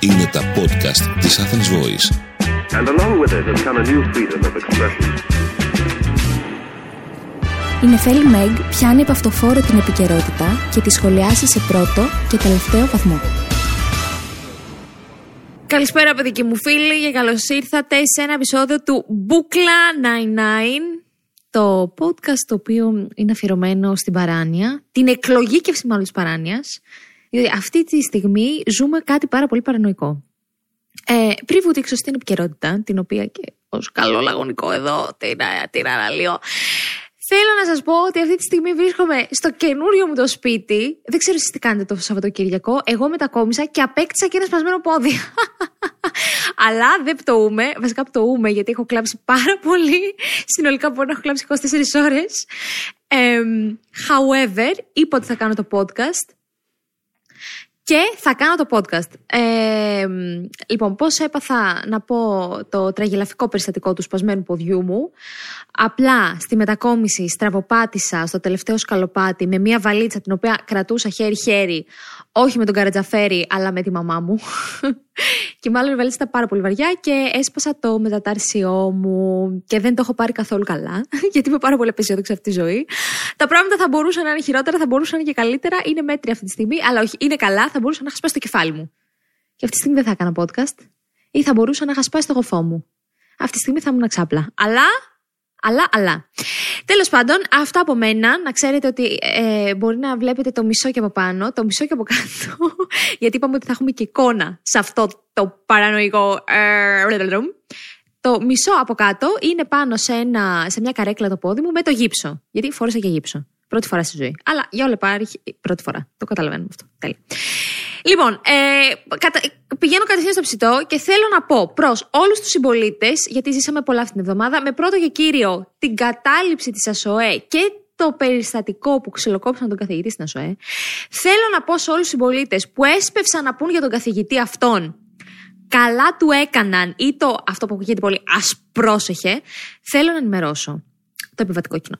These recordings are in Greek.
Είναι τα podcast της Athens Voice. And along with it has come a new freedom of expression. Η Νεφέλη Μέγ πιάνει από αυτοφόρο την επικαιρότητα και τη σχολιάσει σε πρώτο και τελευταίο βαθμό. Καλησπέρα, παιδικοί μου φίλοι, και καλώς ήρθατε σε ένα επεισόδιο του Μπούκλα 99. Το podcast το οποίο είναι αφιερωμένο στην παράνοια, την εκλογήκευση μάλλον της παράνοιας. Διότι αυτή τη στιγμή ζούμε κάτι πάρα πολύ παρανοϊκό. Ε, πριν βουντήξω στην επικαιρότητα, την οποία και ως καλό λαγωνικό εδώ την, την αναλύω, Θέλω να σας πω ότι αυτή τη στιγμή βρίσκομαι στο καινούριο μου το σπίτι. Δεν ξέρω εσείς τι κάνετε το Σαββατοκύριακο. Εγώ μετακόμισα και απέκτησα και ένα σπασμένο πόδι. Αλλά δεν πτωούμε. Βασικά πτωούμε γιατί έχω κλάψει πάρα πολύ. Συνολικά μπορεί να έχω κλάψει 24 ώρες. however, είπα ότι θα κάνω το podcast. Και θα κάνω το podcast. Ε, λοιπόν, πώς έπαθα να πω το τραγελαφικό περιστατικό του σπασμένου ποδιού μου. Απλά στη μετακόμιση στραβοπάτησα στο τελευταίο σκαλοπάτι με μια βαλίτσα την οποία κρατούσα χέρι-χέρι, όχι με τον καρατζαφέρι, αλλά με τη μαμά μου. και μάλλον η βαλίτσα ήταν πάρα πολύ βαριά και έσπασα το μετατάρσιό μου και δεν το έχω πάρει καθόλου καλά, γιατί είμαι πάρα πολύ απεσιόδοξη αυτή τη ζωή. Τα πράγματα θα μπορούσαν να είναι χειρότερα, θα μπορούσαν να είναι και καλύτερα. Είναι μέτρια αυτή τη στιγμή, αλλά όχι, είναι καλά, θα μπορούσα να χασπάσει το κεφάλι μου. Και αυτή τη στιγμή δεν θα έκανα podcast. Ή θα μπορούσα να χασπάσει το γοφό μου. Αυτή τη στιγμή θα ήμουν ξάπλα. Αλλά αλλά, αλλά. Τέλος πάντων, αυτά από μένα. Να ξέρετε ότι ε, μπορεί να βλέπετε το μισό και από πάνω, το μισό και από κάτω. γιατί είπαμε ότι θα έχουμε και εικόνα σε αυτό το παρανοϊκό. Ε, το μισό από κάτω είναι πάνω σε, ένα, σε μια καρέκλα το πόδι μου με το γύψο. Γιατί φόρεσα και γύψο. Πρώτη φορά στη ζωή. Αλλά για όλα υπάρχει πρώτη φορά. Το καταλαβαίνουμε αυτό. Τέλεια. Λοιπόν, ε, κατα... πηγαίνω κατευθείαν στο ψητό και θέλω να πω προς όλους τους συμπολίτες, γιατί ζήσαμε πολλά αυτήν την εβδομάδα, με πρώτο και κύριο την κατάληψη της ΑΣΟΕ και το περιστατικό που ξυλοκόψαν τον καθηγητή στην ΑΣΟΕ, θέλω να πω σε όλους τους συμπολίτες που έσπευσαν να πούν για τον καθηγητή αυτόν καλά του έκαναν ή το αυτό που ακούγεται πολύ ασπρόσεχε, θέλω να ενημερώσω το επιβατικό κοινό.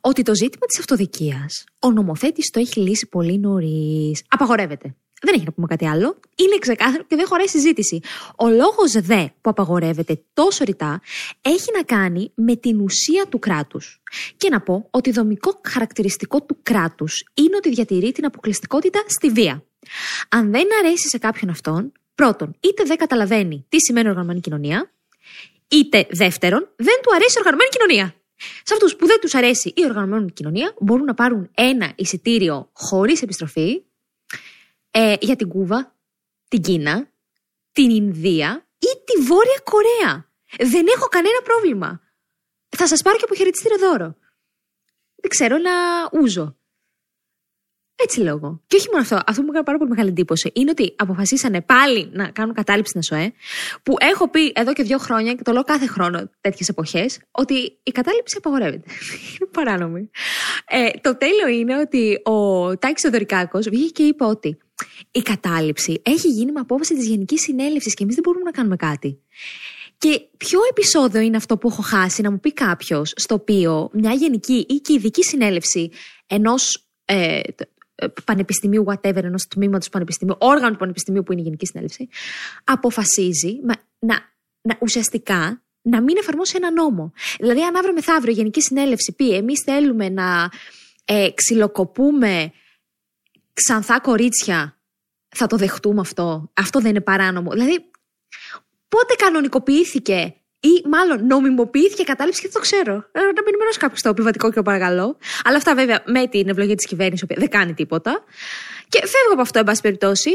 Ότι το ζήτημα της αυτοδικίας ο νομοθέτης το έχει λύσει πολύ νωρίς. Απαγορεύεται. Δεν έχει να πούμε κάτι άλλο. Είναι ξεκάθαρο και δεν χωράει συζήτηση. Ο λόγος δε που απαγορεύεται τόσο ρητά έχει να κάνει με την ουσία του κράτους. Και να πω ότι δομικό χαρακτηριστικό του κράτους είναι ότι διατηρεί την αποκλειστικότητα στη βία. Αν δεν αρέσει σε κάποιον αυτόν, πρώτον, είτε δεν καταλαβαίνει τι σημαίνει οργανωμένη κοινωνία, είτε δεύτερον, δεν του αρέσει η οργανωμένη κοινωνία. Σε αυτούς που δεν τους αρέσει η οργανωμένη κοινωνία, μπορούν να πάρουν ένα εισιτήριο χωρίς επιστροφή ε, για την Κούβα, την Κίνα, την Ινδία ή τη Βόρεια Κορέα. Δεν έχω κανένα πρόβλημα. Θα σας πάρω και από χαιρετιστήριο δώρο. Δεν ξέρω, ένα ούζο. Έτσι λέω εγώ. Και όχι μόνο αυτό. Αυτό που μου έκανε πάρα πολύ μεγάλη εντύπωση είναι ότι αποφασίσανε πάλι να κάνουν κατάληψη στην ΕΣΟΕ, που έχω πει εδώ και δύο χρόνια και το λέω κάθε χρόνο τέτοιες εποχές, ότι η κατάληψη απαγορεύεται. είναι παράνομη. Ε, το τέλειο είναι ότι ο Τάκη Οδωρικάκο βγήκε και είπε ότι η κατάληψη έχει γίνει με απόφαση της Γενικής Συνέλευσης και εμείς δεν μπορούμε να κάνουμε κάτι. Και ποιο επεισόδιο είναι αυτό που έχω χάσει να μου πει κάποιος, στο οποίο μια γενική ή και ειδική συνέλευση ενός ε, πανεπιστημίου, whatever, ενός τμήματος πανεπιστημίου, όργανο του πανεπιστημίου που είναι η Γενική Συνέλευση, αποφασίζει να, να, ουσιαστικά να μην εφαρμόσει ένα νόμο. Δηλαδή, αν αύριο μεθαύριο η Γενική Συνέλευση πει εμείς θέλουμε να ε, ξυλοκοπούμε ξανθά κορίτσια, θα το δεχτούμε αυτό. Αυτό δεν είναι παράνομο. Δηλαδή, πότε κανονικοποιήθηκε ή μάλλον νομιμοποιήθηκε η κατάληψη και δεν το ξέρω. Ε, να μην ενημερώσει κάποιος το επιβατικό και το παρακαλώ. Αλλά αυτά βέβαια με την ευλογία της κυβέρνησης, που δεν κάνει τίποτα. Και φεύγω από αυτό, εν πάση περιπτώσει.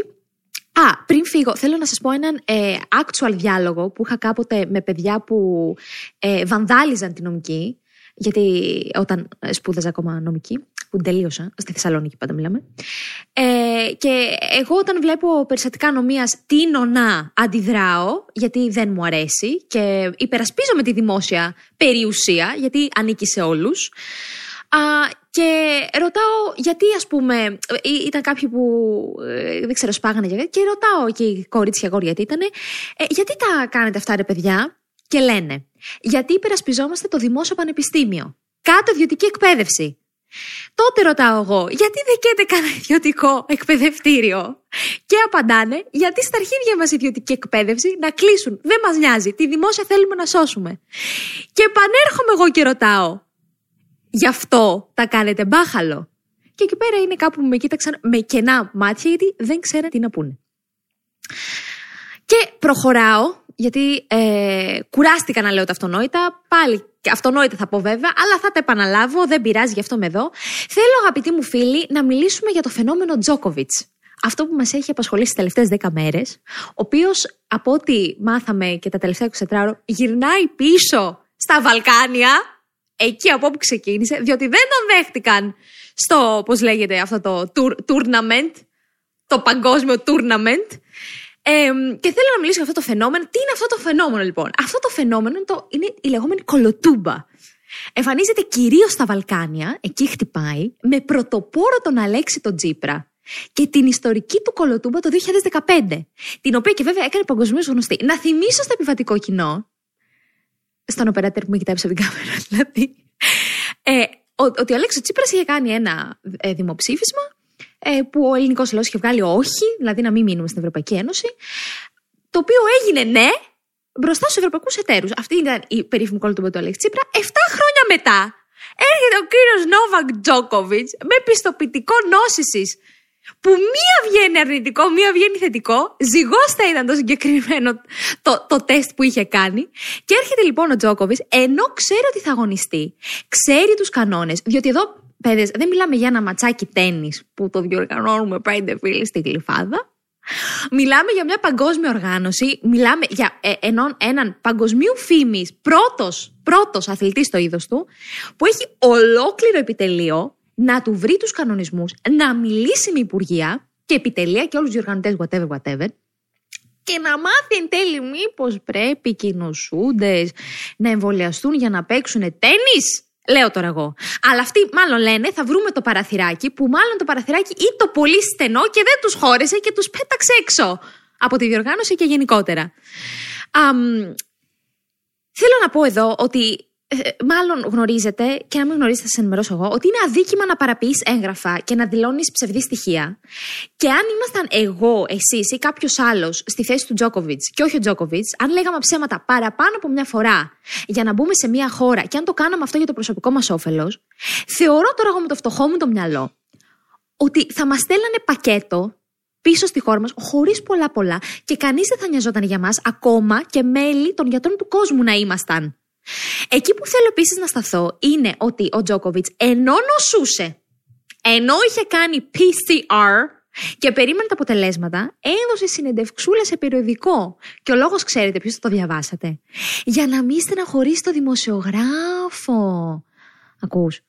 Α, πριν φύγω, θέλω να σας πω έναν ε, actual διάλογο που είχα κάποτε με παιδιά που ε, βανδάλιζαν την νομική, γιατί όταν σπούδαζα ακόμα νομική, που τελείωσα, στη Θεσσαλονίκη πάντα μιλάμε. Ε, και εγώ όταν βλέπω περιστατικά νομίας τίνω να αντιδράω, γιατί δεν μου αρέσει και υπερασπίζομαι τη δημόσια περιουσία, γιατί ανήκει σε όλους. Α, και ρωτάω γιατί ας πούμε ε, ήταν κάποιοι που ε, δεν ξέρω σπάγανε και ρωτάω και η κορίτσια γόρια γιατί ήταν ε, γιατί τα κάνετε αυτά ρε παιδιά; Και λένε γιατί υπερασπιζόμαστε το δημόσιο πανεπιστήμιο κάτω ιδιωτική εκπαίδευση Τότε ρωτάω εγώ, γιατί δεν καίτε κανένα ιδιωτικό εκπαιδευτήριο; Και απαντάνε, γιατί στα αρχίδια μας ιδιωτική εκπαίδευση να κλείσουν. Δεν μας νοιάζει. Τη δημόσια θέλουμε να σώσουμε. Και επανέρχομαι εγώ και ρωτάω, γι' αυτό τα κάνετε μπάχαλο; Και εκεί πέρα είναι κάπου που με κοίταξαν με κενά μάτια, γιατί δεν ξέραν τι να πούνε. Και προχωράω, γιατί ε, κουράστηκα να λέω τα αυτονόητα. Πάλι και αυτονόητα θα πω βέβαια, αλλά θα τα επαναλάβω, δεν πειράζει, γι' αυτό με εδώ. Θέλω, αγαπητοί μου φίλοι, να μιλήσουμε για το φαινόμενο Τζόκοβιτ. Αυτό που μας έχει απασχολήσει τις τελευταίες 10 μέρες, ο οποίος, από ό,τι μάθαμε και τα τελευταία 24 ώρα, γυρνάει πίσω στα Βαλκάνια, εκεί από όπου ξεκίνησε, διότι δεν τον δέχτηκαν στο, πώς λέγεται αυτό το tournament, το παγκόσμιο tournament. Ε, και θέλω να μιλήσω για αυτό το φαινόμενο. Τι είναι αυτό το φαινόμενο, λοιπόν; Αυτό το φαινόμενο είναι, το, είναι η λεγόμενη κολοτούμπα. Εμφανίζεται κυρίως στα Βαλκάνια, εκεί χτυπάει, με πρωτοπόρο τον Αλέξη τον Τζίπρα και την ιστορική του κολοτούμπα το 2015. Την οποία και βέβαια έκανε παγκοσμίως γνωστή. Να θυμίσω στο επιβατικό κοινό, στον οπεράτερ που με κοιτάει από την κάμερα, δηλαδή, ε, ότι ο Αλέξης Τσίπρας είχε κάνει ένα ε, δημοψήφισμα ε, που ο ελληνικός λαός είχε βγάλει όχι, δηλαδή να μην μείνουμε στην Ευρωπαϊκή Ένωση, το οποίο έγινε ναι μπροστά στους ευρωπαϊκούς εταίρους. Αυτή ήταν η περίφημη κόλλη του Αλέξη Τσίπρα. Εφτά χρόνια μετά έρχεται ο κύριος Νόβακ Τζόκοβιτς με πιστοποιητικό νόσησης που μία βγαίνει αρνητικό, μία βγαίνει θετικό. Ζυγός θα ήταν το συγκεκριμένο το, το τεστ που είχε κάνει. Και έρχεται λοιπόν ο Τζόκοβιτς, ενώ ξέρει ότι θα αγωνιστεί, ξέρει τους κανόνες, διότι εδώ, παιδες, δεν μιλάμε για ένα ματσάκι τέννη που το διοργανώνουμε πέντε φίλοι στη γλυφάδα. Μιλάμε για μια παγκόσμια οργάνωση, μιλάμε για ε, έναν παγκοσμίου φήμης, πρώτος πρώτος αθλητής στο είδος του, που έχει ολόκληρο επιτελείο, να του βρει τους κανονισμούς, να μιλήσει με υπουργεία και επιτελεία και όλους τους διοργανωτές, whatever, whatever, και να μάθει εν τέλει μήπως πρέπει οι κοινοσούντε να εμβολιαστούν για να παίξουν τέννη. Λέω τώρα εγώ. Αλλά αυτοί μάλλον λένε θα βρούμε το παραθυράκι που μάλλον το παραθυράκι ή το πολύ στενό και δεν τους χώρισε και τους πέταξε έξω από τη διοργάνωση και γενικότερα. θέλω να πω εδώ ότι ε, μάλλον γνωρίζετε, και να μην γνωρίζετε, θα σας ενημερώσω εγώ, ότι είναι αδίκημα να παραποιείς έγγραφα και να δηλώνεις ψευδή στοιχεία. Και αν ήμασταν εγώ, εσείς ή κάποιος άλλος στη θέση του Τζόκοβιτ και όχι ο Τζόκοβιτ, αν λέγαμε ψέματα παραπάνω από μια φορά για να μπούμε σε μια χώρα και αν το κάναμε αυτό για το προσωπικό μας όφελος, θεωρώ τώρα εγώ με το φτωχό μου το μυαλό ότι θα μας στέλνανε πακέτο πίσω στη χώρα μας, χωρίς πολλά πολλά, και κανείς δεν θα νοιαζόταν για μας, ακόμα και μέλη των γιατρών του κόσμου να ήμασταν. Εκεί που θέλω επίσης να σταθώ είναι ότι ο Τζόκοβιτ ενώ νοσούσε, ενώ είχε κάνει PCR και περίμενε τα αποτελέσματα, έδωσε συνεντευξούλα σε περιοδικό. Και ο λόγος ξέρετε, ποιος θα το διαβάσατε. Για να μην στεναχωρήσει το δημοσιογράφο. Ακούς.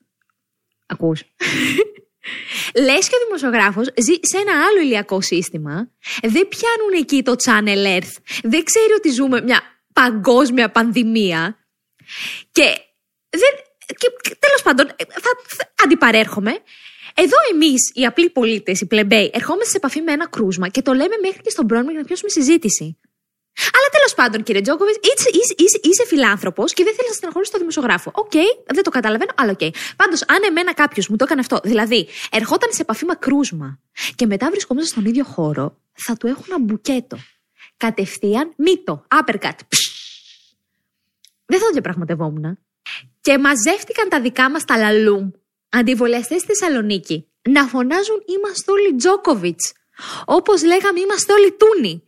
Ακούς. Λες και ο δημοσιογράφος ζει σε ένα άλλο ηλιακό σύστημα. Δεν πιάνουν εκεί το Channel Earth. Δεν ξέρει ότι ζούμε μια παγκόσμια πανδημία. Και, δεν, και τέλος πάντων, ε, θα, θα αντιπαρέρχομαι. Εδώ εμείς, οι απλοί πολίτες, οι πλεμπέοι, ερχόμαστε σε επαφή με ένα κρούσμα και το λέμε μέχρι και στον πρόνομο για να πιάσουμε συζήτηση. Αλλά τέλος πάντων, κύριε Τζόκοβιτς, είσαι, είσαι, είσαι, είσαι φιλάνθρωπος και δεν θέλεις να στεναχωρήσεις τον δημοσιογράφο. OK, okay, δεν το καταλαβαίνω, αλλά OK. Okay. Πάντως, αν εμένα κάποιος μου το έκανε αυτό, δηλαδή ερχόταν σε επαφή με κρούσμα και μετά βρισκόμαστε στον ίδιο χώρο, θα του έχωνα ένα μπουκέτο. Κατευθείαν, μύτο, uppercut. Δεν θα το διαπραγματευόμουν. Και μαζεύτηκαν τα δικά μας τα λαλούμ, αντιβολιαστέ στη Θεσσαλονίκη, να φωνάζουν Είμαστε όλοι Τζόκοβιτς. Όπως λέγαμε, είμαστε όλοι Τούνι.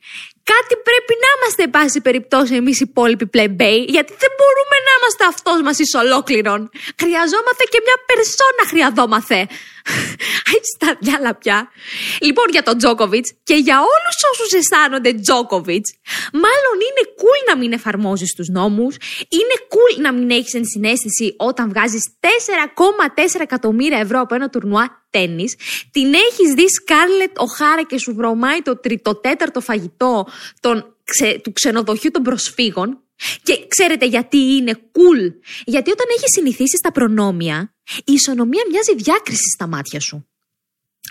Κάτι πρέπει να είμαστε, πάση περιπτώσει, εμείς οι υπόλοιποι πλεμπέοι, γιατί δεν μπορούμε να είμαστε αυτός μας εις ολόκληρον. Χρειαζόμαστε και μια περσόνα χρειαζόμαστε. στα διάλα πια. Λοιπόν, για τον Τζόκοβιτς και για όλους όσους αισθάνονται Τζόκοβιτς, μάλλον είναι cool να μην εφαρμόζεις τους νόμους, είναι cool να μην έχεις ενσυναίσθηση όταν βγάζεις 4,4 εκατομμύρια ευρώ από ένα τουρνουά τέννη, την έχεις δει Σκάρλετ ο Χάρα και σου βρωμάει το τριτοτέταρτο φαγητό των, του ξενοδοχείου των προσφύγων. Και ξέρετε γιατί είναι cool. Γιατί όταν έχει συνηθίσει στα προνόμια, η ισονομία μοιάζει διάκριση στα μάτια σου.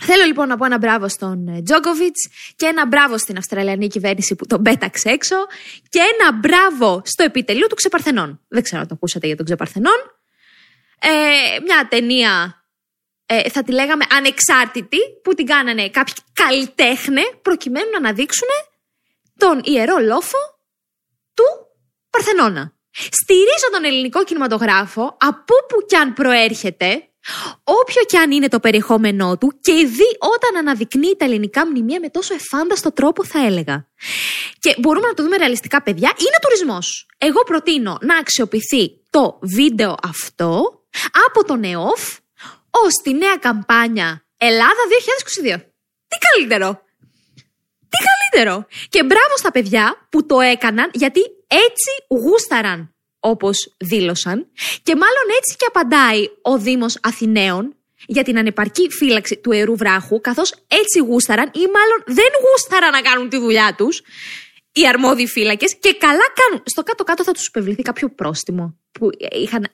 Θέλω λοιπόν να πω ένα μπράβο στον ε, Τζόκοβιτ και ένα μπράβο στην Αυστραλιανή κυβέρνηση που τον πέταξε έξω και ένα μπράβο στο επιτελείο του Ξεπαρθενών. Δεν ξέρω αν το ακούσατε για τον Ξεπαρθενών. Ε, μια ταινία ε, θα τη λέγαμε ανεξάρτητη, που την κάνανε κάποιοι καλλιτέχνε προκειμένου να αναδείξουν τον ιερό λόφο του Παρθενώνα. Στηρίζω τον ελληνικό κινηματογράφο από που κι αν προέρχεται, όποιο κι αν είναι το περιεχόμενό του και δει όταν αναδεικνύει τα ελληνικά μνημεία με τόσο εφάνταστο τρόπο θα έλεγα. Και μπορούμε να το δούμε ρεαλιστικά παιδιά, είναι τουρισμός. Εγώ προτείνω να αξιοποιηθεί το βίντεο αυτό από τον ΕΟΦ ως τη νέα καμπάνια Ελλάδα 2022. Τι καλύτερο! Τι καλύτερο! Και μπράβο στα παιδιά που το έκαναν γιατί έτσι γούσταραν όπως δήλωσαν και μάλλον έτσι και απαντάει ο Δήμος Αθηναίων για την ανεπαρκή φύλαξη του Ερού Βράχου καθώς έτσι γούσταραν ή μάλλον δεν γούσταραν να κάνουν τη δουλειά τους οι αρμόδιοι φύλακες και καλά κάνουν. Στο κάτω-κάτω θα τους υπευληθεί κάποιο πρόστιμο που είχαν ε,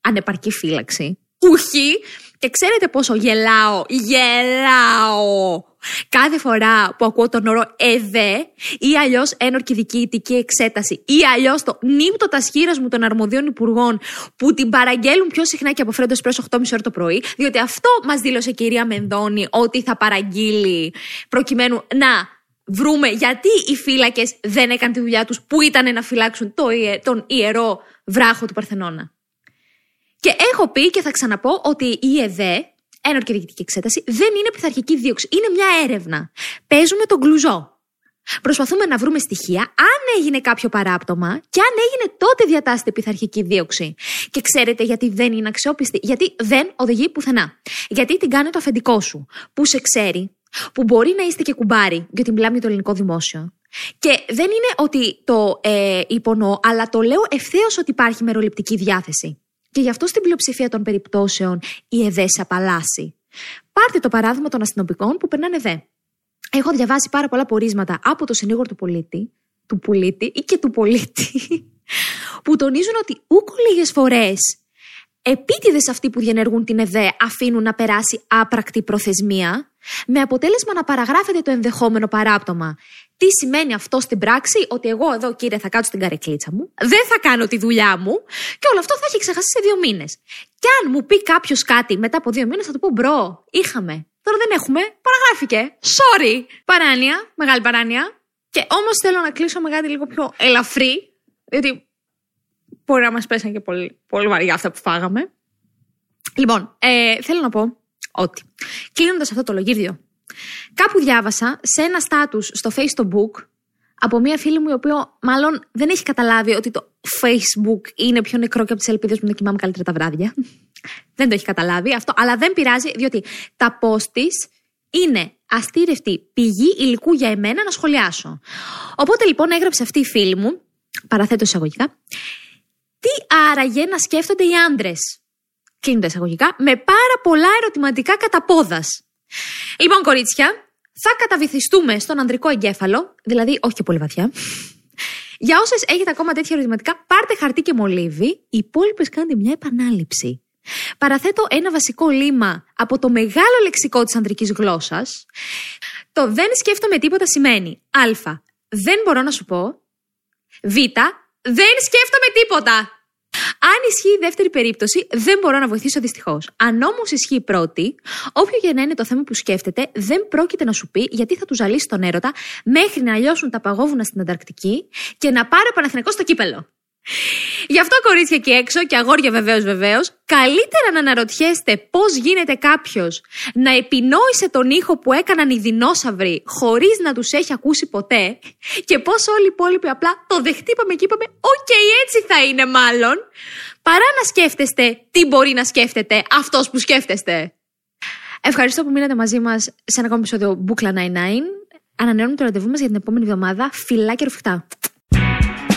ανεπαρκή φύλαξη. Ουχή. Και ξέρετε πόσο γελάω, γελάω κάθε φορά που ακούω τον όρο ΕΔΕ ή αλλιώς ένορκη διοικητική εξέταση ή αλλιώς το νύμπτο τα σχήρα μου των αρμοδίων υπουργών που την παραγγέλουν πιο συχνά και από φρέντος προς 8.30 ώρα το πρωί, διότι αυτό μας δήλωσε η κυρία Μενδώνη ότι θα παραγγείλει προκειμένου να βρούμε γιατί οι φύλακες δεν έκαναν τη δουλειά τους που ήταν να φυλάξουν το, τον ιερό βράχο του Παρθενώνα. Και έχω πει και θα ξαναπώ ότι η ΕΔΕ, ένορκη διοικητική εξέταση, δεν είναι πειθαρχική δίωξη. Είναι μια έρευνα. Παίζουμε τον κλουζό. Προσπαθούμε να βρούμε στοιχεία αν έγινε κάποιο παράπτωμα και αν έγινε τότε διατάσσεται πειθαρχική δίωξη. Και ξέρετε γιατί δεν είναι αξιόπιστη; Γιατί δεν οδηγεί πουθενά. Γιατί την κάνει το αφεντικό σου, που σε ξέρει, που μπορεί να είστε και κουμπάρι, γιατί μιλάμε για το ελληνικό δημόσιο. Και δεν είναι ότι το ε, υπονοώ, αλλά το λέω ευθέως ότι υπάρχει μεροληπτική διάθεση. Και γι' αυτό στην πλειοψηφία των περιπτώσεων η ΕΔΕ σε απαλλάσσει. Πάρτε το παράδειγμα των αστυνομικών που περνάνε ΕΔΕ. Έχω διαβάσει πάρα πολλά πορίσματα από το συνήγορο του πολίτη, του πολίτη ή και του πολίτη, που τονίζουν ότι ούκο λίγες φορές επίτηδες αυτοί που διενεργούν την ΕΔΕ αφήνουν να περάσει άπρακτη προθεσμία, με αποτέλεσμα να παραγράφεται το ενδεχόμενο παράπτωμα. Τι σημαίνει αυτό στην πράξη, ότι εγώ εδώ κύριε θα κάτσω στην καρεκλίτσα μου, δεν θα κάνω τη δουλειά μου και όλο αυτό θα έχει ξεχαστεί σε δύο μήνες. Και αν μου πει κάποιος κάτι μετά από δύο μήνες, θα του πω bro, είχαμε. Τώρα δεν έχουμε, παραγράφηκε. Sorry. Παράνοια, μεγάλη παράνοια. Και όμως θέλω να κλείσω με κάτι λίγο πιο ελαφρύ, διότι μπορεί να μας πέσαν και πολύ, πολύ βαριά αυτά που φάγαμε. Λοιπόν, ε, θέλω να πω ότι κλείνοντας αυτό το λογύδριο, κάπου διάβασα σε ένα στάτου στο Facebook από μία φίλη μου η οποία μάλλον δεν έχει καταλάβει ότι το Facebook είναι πιο νεκρό και από τις ελπίδες μου να κοιμάμαι καλύτερα τα βράδια. δεν το έχει καταλάβει αυτό, αλλά δεν πειράζει διότι τα post της είναι αστήρευτη πηγή υλικού για εμένα να σχολιάσω. Οπότε λοιπόν έγραψε αυτή η φίλη μου, παραθέτω εισαγωγικά, τι άραγε να σκέφτονται οι άντρες; Κλείνοντα εισαγωγικά, με πάρα πολλά ερωτηματικά κατά πόδας. Λοιπόν, κορίτσια, θα καταβυθιστούμε στον ανδρικό εγκέφαλο, δηλαδή όχι και πολύ βαθιά. Για όσες έχετε ακόμα τέτοια ερωτηματικά, πάρτε χαρτί και μολύβι, οι υπόλοιπες κάντε μια επανάληψη. Παραθέτω ένα βασικό λίμα από το μεγάλο λεξικό της ανδρικής γλώσσας. Το δεν σκέφτομαι τίποτα σημαίνει Α. Δεν μπορώ να σου πω. Β. Δεν σκέφτομαι τίποτα. Αν ισχύει η δεύτερη περίπτωση, δεν μπορώ να βοηθήσω δυστυχώς. Αν όμως ισχύει η πρώτη, όποιο και να είναι το θέμα που σκέφτεται, δεν πρόκειται να σου πει γιατί θα του ζαλίσει τον έρωτα μέχρι να λιώσουν τα παγόβουνα στην Ανταρκτική και να πάρει ο Παναθηναϊκός το κύπελλο. Γι' αυτό κορίτσια και έξω και αγόρια βεβαίως βεβαίως, καλύτερα να αναρωτιέστε πώς γίνεται κάποιος να επινόησε τον ήχο που έκαναν οι δεινόσαυροι χωρίς να τους έχει ακούσει ποτέ και πώς όλοι οι υπόλοιποι απλά το δεχτήκαμε και είπαμε Οκ, έτσι θα είναι μάλλον, παρά να σκέφτεστε τι μπορεί να σκέφτεται αυτός που σκέφτεστε. Ευχαριστώ που μείνατε μαζί μας σε ένα ακόμα επεισόδιο Μπούκλα 99. Ανανεώνουμε το ραντεβού μας για την επόμενη εβδομάδα. Φιλάκια ρουφιχτά.